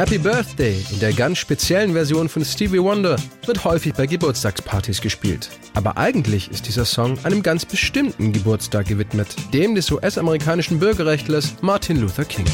Happy Birthday in der ganz speziellen Version von Stevie Wonder wird häufig bei Geburtstagspartys gespielt. Aber eigentlich ist dieser Song einem ganz bestimmten Geburtstag gewidmet, dem des US-amerikanischen Bürgerrechtlers Martin Luther King.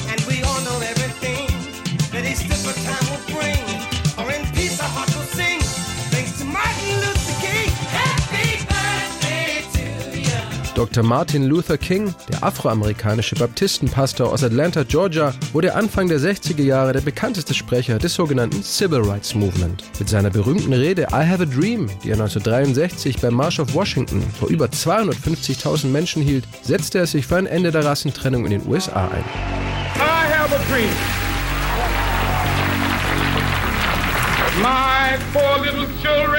Dr. Martin Luther King, der afroamerikanische Baptistenpastor aus Atlanta, Georgia, wurde Anfang der 60er Jahre der bekannteste Sprecher des sogenannten Civil Rights Movement. Mit seiner berühmten Rede I Have a Dream, die er 1963 beim March of Washington vor über 250.000 Menschen hielt, setzte er sich für ein Ende der Rassentrennung in den USA ein. I have a dream. My four little children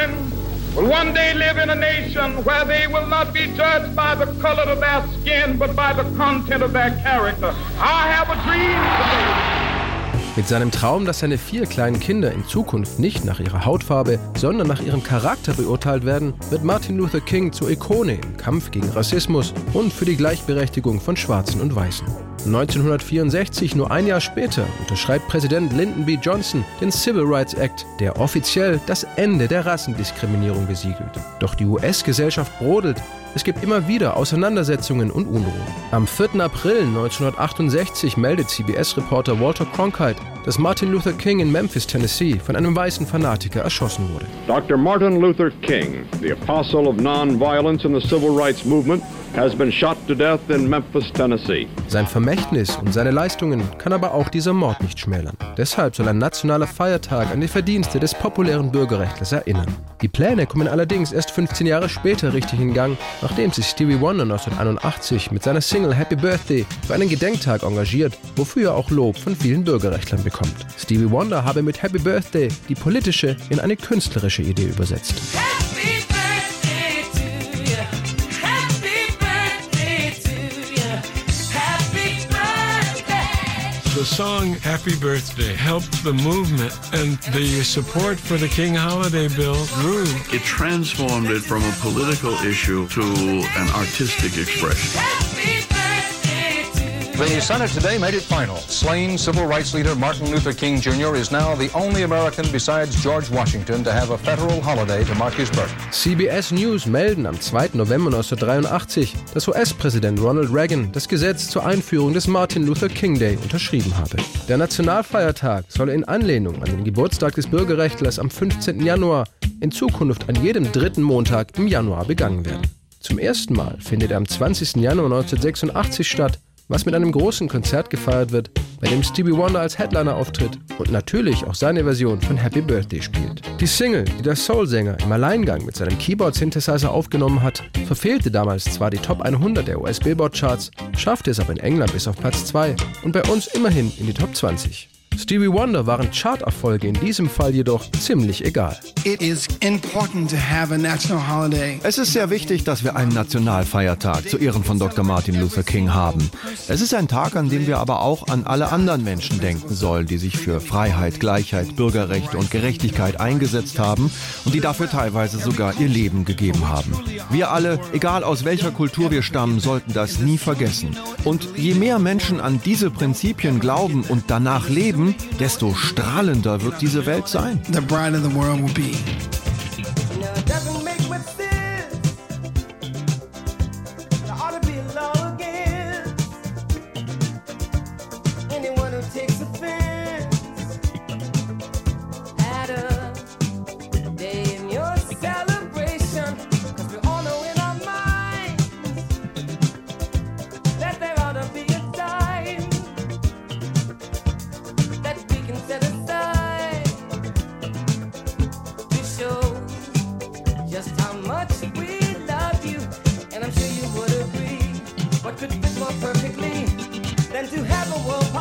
will one day live in a nation where they will not be judged by the color of their skin, but by the content of their character. I have a dream today. Mit seinem Traum, dass seine vier kleinen Kinder in Zukunft nicht nach ihrer Hautfarbe, sondern nach ihrem Charakter beurteilt werden, wird Martin Luther King zur Ikone im Kampf gegen Rassismus und für die Gleichberechtigung von Schwarzen und Weißen. 1964, nur ein Jahr später, unterschreibt Präsident Lyndon B. Johnson den Civil Rights Act, der offiziell das Ende der Rassendiskriminierung besiegelt. Doch die US-Gesellschaft brodelt. Es gibt immer wieder Auseinandersetzungen und Unruhen. Am 4. April 1968 meldet CBS-Reporter Walter Cronkite, dass Martin Luther King in Memphis, Tennessee, von einem weißen Fanatiker erschossen wurde. Dr. Martin Luther King, the apostle of nonviolence in the civil rights movement, Sein Vermächtnis und seine Leistungen kann aber auch dieser Mord nicht schmälern. Deshalb soll ein nationaler Feiertag an die Verdienste des populären Bürgerrechtlers erinnern. Die Pläne kommen allerdings erst 15 Jahre später richtig in Gang, nachdem sich Stevie Wonder 1981 mit seiner Single Happy Birthday für einen Gedenktag engagiert, wofür er auch Lob von vielen Bürgerrechtlern bekommt kommt. Stevie Wonder habe mit Happy Birthday die politische in eine künstlerische Idee übersetzt. The song Happy Birthday helped the movement and the support for the King Holiday Bill grew. It transformed it from a political issue to an artistic expression. The Senate today made it final. Slain civil rights leader Martin Luther King Jr. is now the only American besides George Washington to have a federal holiday to mark his birth. CBS News melden am 2. November 1983, dass US-Präsident Ronald Reagan das Gesetz zur Einführung des Martin Luther King Day unterschrieben habe. Der Nationalfeiertag soll in Anlehnung an den Geburtstag des Bürgerrechtlers am 15. Januar in Zukunft an jedem dritten Montag im Januar begangen werden. Zum ersten Mal findet er am 20. Januar 1986 statt was mit einem großen Konzert gefeiert wird, bei dem Stevie Wonder als Headliner auftritt und natürlich auch seine Version von Happy Birthday spielt. Die Single, die der Soul-Sänger im Alleingang mit seinem Keyboard-Synthesizer aufgenommen hat, verfehlte damals zwar die Top 100 der US-Billboard-Charts, schaffte es aber in England bis auf Platz 2 und bei uns immerhin in die Top 20. Stevie Wonder waren Charterfolge in diesem Fall jedoch ziemlich egal. Es ist sehr wichtig, dass wir einen Nationalfeiertag zu Ehren von Dr. Martin Luther King haben. Es ist ein Tag, an dem wir aber auch an alle anderen Menschen denken sollen, die sich für Freiheit, Gleichheit, Bürgerrechte und Gerechtigkeit eingesetzt haben und die dafür teilweise sogar ihr Leben gegeben haben. Wir alle, egal aus welcher Kultur wir stammen, sollten das nie vergessen. Und je mehr Menschen an diese Prinzipien glauben und danach leben, desto strahlender wird diese Welt sein. The brighter the world will be. just how much we love you. And I'm sure you would agree. What could fit more perfectly than to have a world?